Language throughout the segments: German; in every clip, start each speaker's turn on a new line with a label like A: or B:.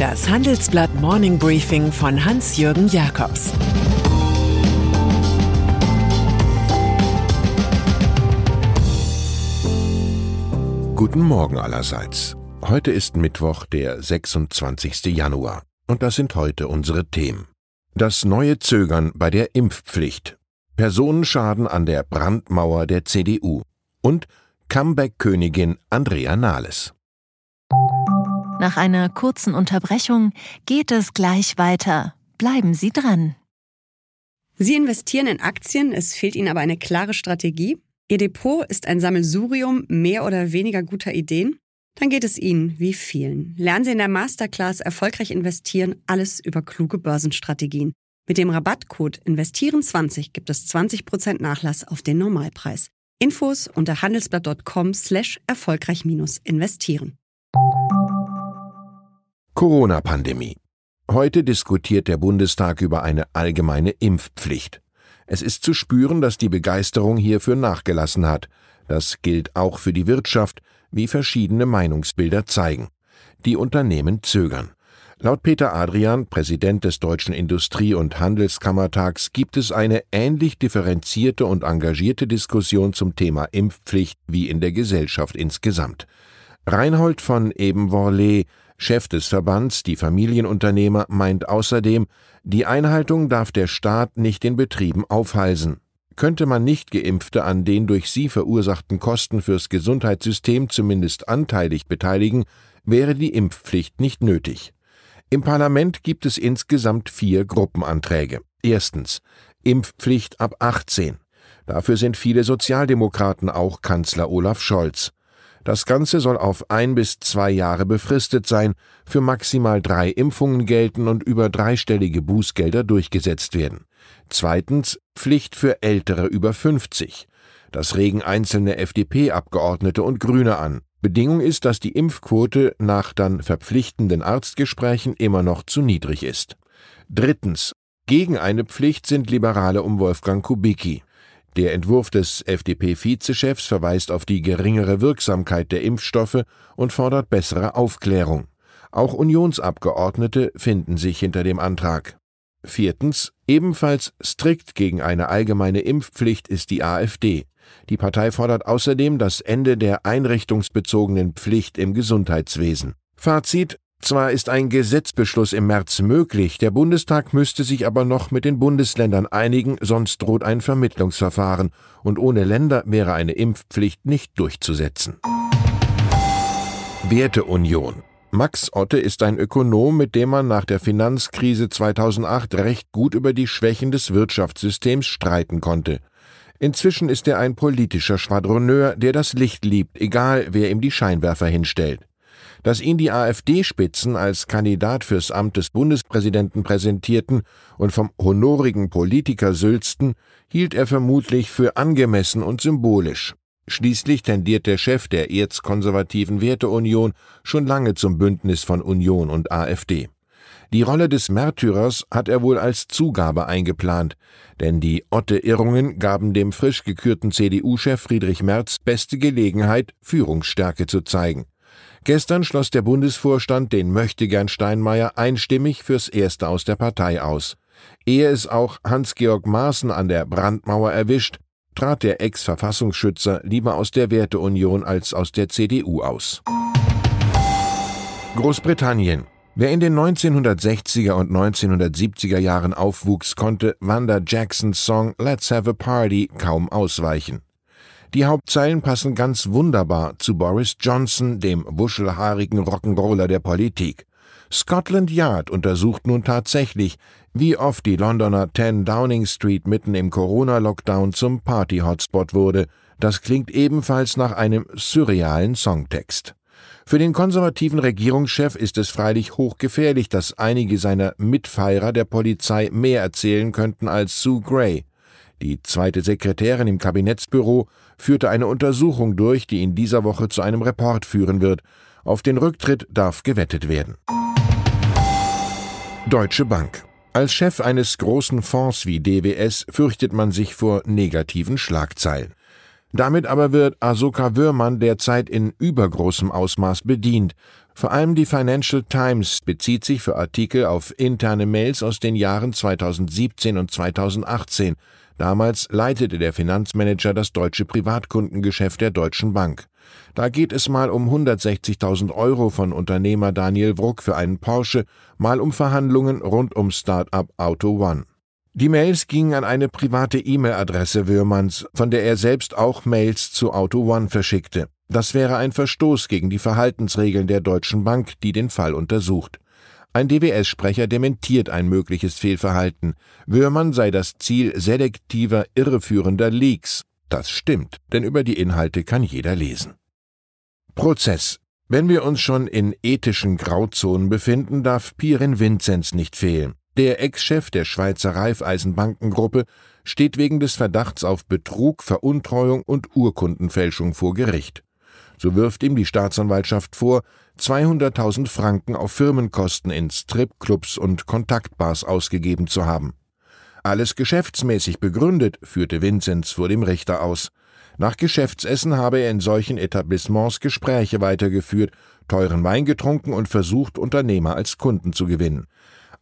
A: Das Handelsblatt Morning Briefing von Hans-Jürgen Jakobs
B: Guten Morgen allerseits. Heute ist Mittwoch, der 26. Januar. Und das sind heute unsere Themen. Das neue Zögern bei der Impfpflicht. Personenschaden an der Brandmauer der CDU. Und Comeback-Königin Andrea Nahles.
C: Nach einer kurzen Unterbrechung geht es gleich weiter. Bleiben Sie dran.
D: Sie investieren in Aktien, es fehlt Ihnen aber eine klare Strategie. Ihr Depot ist ein Sammelsurium mehr oder weniger guter Ideen. Dann geht es Ihnen wie vielen. Lernen Sie in der Masterclass erfolgreich investieren, alles über kluge Börsenstrategien. Mit dem Rabattcode Investieren20 gibt es 20% Nachlass auf den Normalpreis. Infos unter handelsblatt.com slash erfolgreich investieren.
B: Corona-Pandemie. Heute diskutiert der Bundestag über eine allgemeine Impfpflicht. Es ist zu spüren, dass die Begeisterung hierfür nachgelassen hat. Das gilt auch für die Wirtschaft, wie verschiedene Meinungsbilder zeigen. Die Unternehmen zögern. Laut Peter Adrian, Präsident des Deutschen Industrie- und Handelskammertags, gibt es eine ähnlich differenzierte und engagierte Diskussion zum Thema Impfpflicht wie in der Gesellschaft insgesamt. Reinhold von Ebenworlee, Chef des Verbands Die Familienunternehmer, meint außerdem, die Einhaltung darf der Staat nicht den Betrieben aufhalsen. Könnte man nicht Geimpfte an den durch sie verursachten Kosten fürs Gesundheitssystem zumindest anteilig beteiligen, wäre die Impfpflicht nicht nötig. Im Parlament gibt es insgesamt vier Gruppenanträge. Erstens Impfpflicht ab 18. Dafür sind viele Sozialdemokraten, auch Kanzler Olaf Scholz. Das Ganze soll auf ein bis zwei Jahre befristet sein, für maximal drei Impfungen gelten und über dreistellige Bußgelder durchgesetzt werden. Zweitens Pflicht für Ältere über 50. Das regen einzelne FDP-Abgeordnete und Grüne an. Bedingung ist, dass die Impfquote nach dann verpflichtenden Arztgesprächen immer noch zu niedrig ist. Drittens. Gegen eine Pflicht sind Liberale um Wolfgang Kubicki. Der Entwurf des FDP-Vizechefs verweist auf die geringere Wirksamkeit der Impfstoffe und fordert bessere Aufklärung. Auch Unionsabgeordnete finden sich hinter dem Antrag. Viertens. Ebenfalls strikt gegen eine allgemeine Impfpflicht ist die AfD. Die Partei fordert außerdem das Ende der einrichtungsbezogenen Pflicht im Gesundheitswesen. Fazit zwar ist ein Gesetzbeschluss im März möglich, der Bundestag müsste sich aber noch mit den Bundesländern einigen, sonst droht ein Vermittlungsverfahren, und ohne Länder wäre eine Impfpflicht nicht durchzusetzen. Werteunion Max Otte ist ein Ökonom, mit dem man nach der Finanzkrise 2008 recht gut über die Schwächen des Wirtschaftssystems streiten konnte. Inzwischen ist er ein politischer Schwadroneur, der das Licht liebt, egal wer ihm die Scheinwerfer hinstellt. Dass ihn die AfD-Spitzen als Kandidat fürs Amt des Bundespräsidenten präsentierten und vom honorigen Politiker sülzten, hielt er vermutlich für angemessen und symbolisch. Schließlich tendiert der Chef der erzkonservativen Werteunion schon lange zum Bündnis von Union und AfD. Die Rolle des Märtyrers hat er wohl als Zugabe eingeplant, denn die Otte-Irrungen gaben dem frisch gekürten CDU-Chef Friedrich Merz beste Gelegenheit, Führungsstärke zu zeigen. Gestern schloss der Bundesvorstand den Möchtegern Steinmeier einstimmig fürs Erste aus der Partei aus. Ehe es auch Hans-Georg Maaßen an der Brandmauer erwischt, trat der Ex-Verfassungsschützer lieber aus der Werteunion als aus der CDU aus. Großbritannien. Wer in den 1960er und 1970er Jahren aufwuchs, konnte Wanda Jacksons Song Let's Have a Party kaum ausweichen. Die Hauptzeilen passen ganz wunderbar zu Boris Johnson, dem wuschelhaarigen Rock'n'Roller der Politik. Scotland Yard untersucht nun tatsächlich, wie oft die Londoner 10 Downing Street mitten im Corona-Lockdown zum Party-Hotspot wurde. Das klingt ebenfalls nach einem surrealen Songtext. Für den konservativen Regierungschef ist es freilich hochgefährlich, dass einige seiner Mitfeierer der Polizei mehr erzählen könnten als Sue Gray. Die zweite Sekretärin im Kabinettsbüro führte eine Untersuchung durch, die in dieser Woche zu einem Report führen wird. Auf den Rücktritt darf gewettet werden. Deutsche Bank. Als Chef eines großen Fonds wie DWS fürchtet man sich vor negativen Schlagzeilen. Damit aber wird Asoka Würmann derzeit in übergroßem Ausmaß bedient. Vor allem die Financial Times bezieht sich für Artikel auf interne Mails aus den Jahren 2017 und 2018. Damals leitete der Finanzmanager das deutsche Privatkundengeschäft der Deutschen Bank. Da geht es mal um 160.000 Euro von Unternehmer Daniel Bruck für einen Porsche, mal um Verhandlungen rund um Start-up Auto One. Die Mails gingen an eine private E-Mail-Adresse Würmanns, von der er selbst auch Mails zu Auto One verschickte. Das wäre ein Verstoß gegen die Verhaltensregeln der Deutschen Bank, die den Fall untersucht. Ein DWS-Sprecher dementiert ein mögliches Fehlverhalten. Würmann sei das Ziel selektiver, irreführender Leaks. Das stimmt, denn über die Inhalte kann jeder lesen. Prozess. Wenn wir uns schon in ethischen Grauzonen befinden, darf Pirin Vinzenz nicht fehlen. Der Ex-Chef der Schweizer Raiffeisenbankengruppe steht wegen des Verdachts auf Betrug, Veruntreuung und Urkundenfälschung vor Gericht. So wirft ihm die Staatsanwaltschaft vor, 200.000 Franken auf Firmenkosten in Stripclubs und Kontaktbars ausgegeben zu haben. Alles geschäftsmäßig begründet, führte Vinzenz vor dem Richter aus. Nach Geschäftsessen habe er in solchen Etablissements Gespräche weitergeführt, teuren Wein getrunken und versucht, Unternehmer als Kunden zu gewinnen.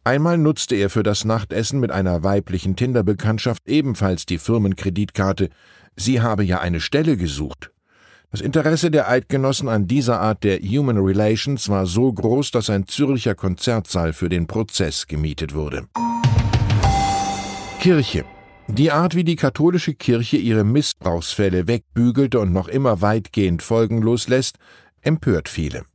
B: Einmal nutzte er für das Nachtessen mit einer weiblichen Tinderbekanntschaft ebenfalls die Firmenkreditkarte. Sie habe ja eine Stelle gesucht. Das Interesse der Eidgenossen an dieser Art der Human Relations war so groß, dass ein Zürcher Konzertsaal für den Prozess gemietet wurde. Kirche. Die Art, wie die katholische Kirche ihre Missbrauchsfälle wegbügelte und noch immer weitgehend folgenlos lässt, empört viele.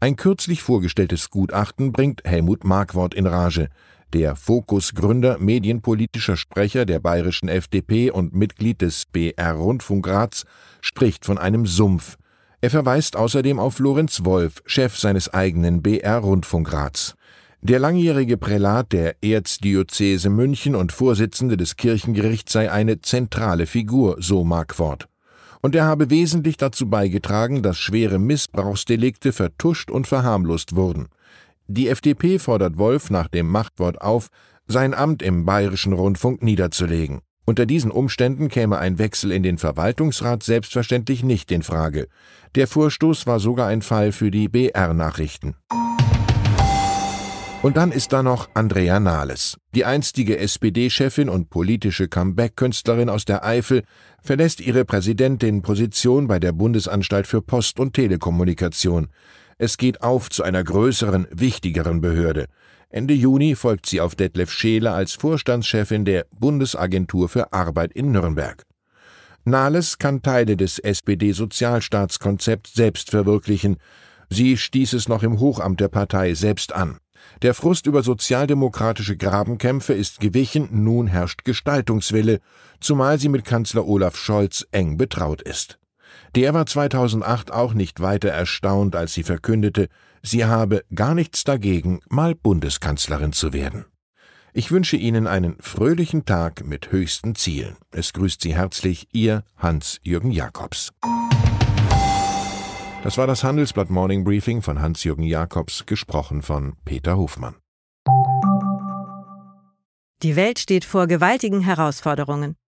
B: Ein kürzlich vorgestelltes Gutachten bringt Helmut Markwort in Rage. Der Fokus-Gründer, medienpolitischer Sprecher der bayerischen FDP und Mitglied des BR Rundfunkrats, spricht von einem Sumpf. Er verweist außerdem auf Lorenz Wolf, Chef seines eigenen BR Rundfunkrats. Der langjährige Prälat der Erzdiözese München und Vorsitzende des Kirchengerichts sei eine zentrale Figur, so Markwort und er habe wesentlich dazu beigetragen, dass schwere Missbrauchsdelikte vertuscht und verharmlost wurden. Die FDP fordert Wolf nach dem Machtwort auf, sein Amt im bayerischen Rundfunk niederzulegen. Unter diesen Umständen käme ein Wechsel in den Verwaltungsrat selbstverständlich nicht in Frage. Der Vorstoß war sogar ein Fall für die BR-Nachrichten. Und dann ist da noch Andrea Nahles. Die einstige SPD-Chefin und politische Comeback-Künstlerin aus der Eifel verlässt ihre Präsidentin-Position bei der Bundesanstalt für Post- und Telekommunikation. Es geht auf zu einer größeren, wichtigeren Behörde. Ende Juni folgt sie auf Detlef Scheele als Vorstandschefin der Bundesagentur für Arbeit in Nürnberg. Nahles kann Teile des SPD-Sozialstaatskonzepts selbst verwirklichen. Sie stieß es noch im Hochamt der Partei selbst an. Der Frust über sozialdemokratische Grabenkämpfe ist gewichen, nun herrscht Gestaltungswille, zumal sie mit Kanzler Olaf Scholz eng betraut ist. Der war 2008 auch nicht weiter erstaunt, als sie verkündete, sie habe gar nichts dagegen, mal Bundeskanzlerin zu werden. Ich wünsche Ihnen einen fröhlichen Tag mit höchsten Zielen. Es grüßt Sie herzlich Ihr Hans-Jürgen Jakobs. Das war das Handelsblatt Morning Briefing von Hans-Jürgen Jakobs, gesprochen von Peter Hofmann.
E: Die Welt steht vor gewaltigen Herausforderungen.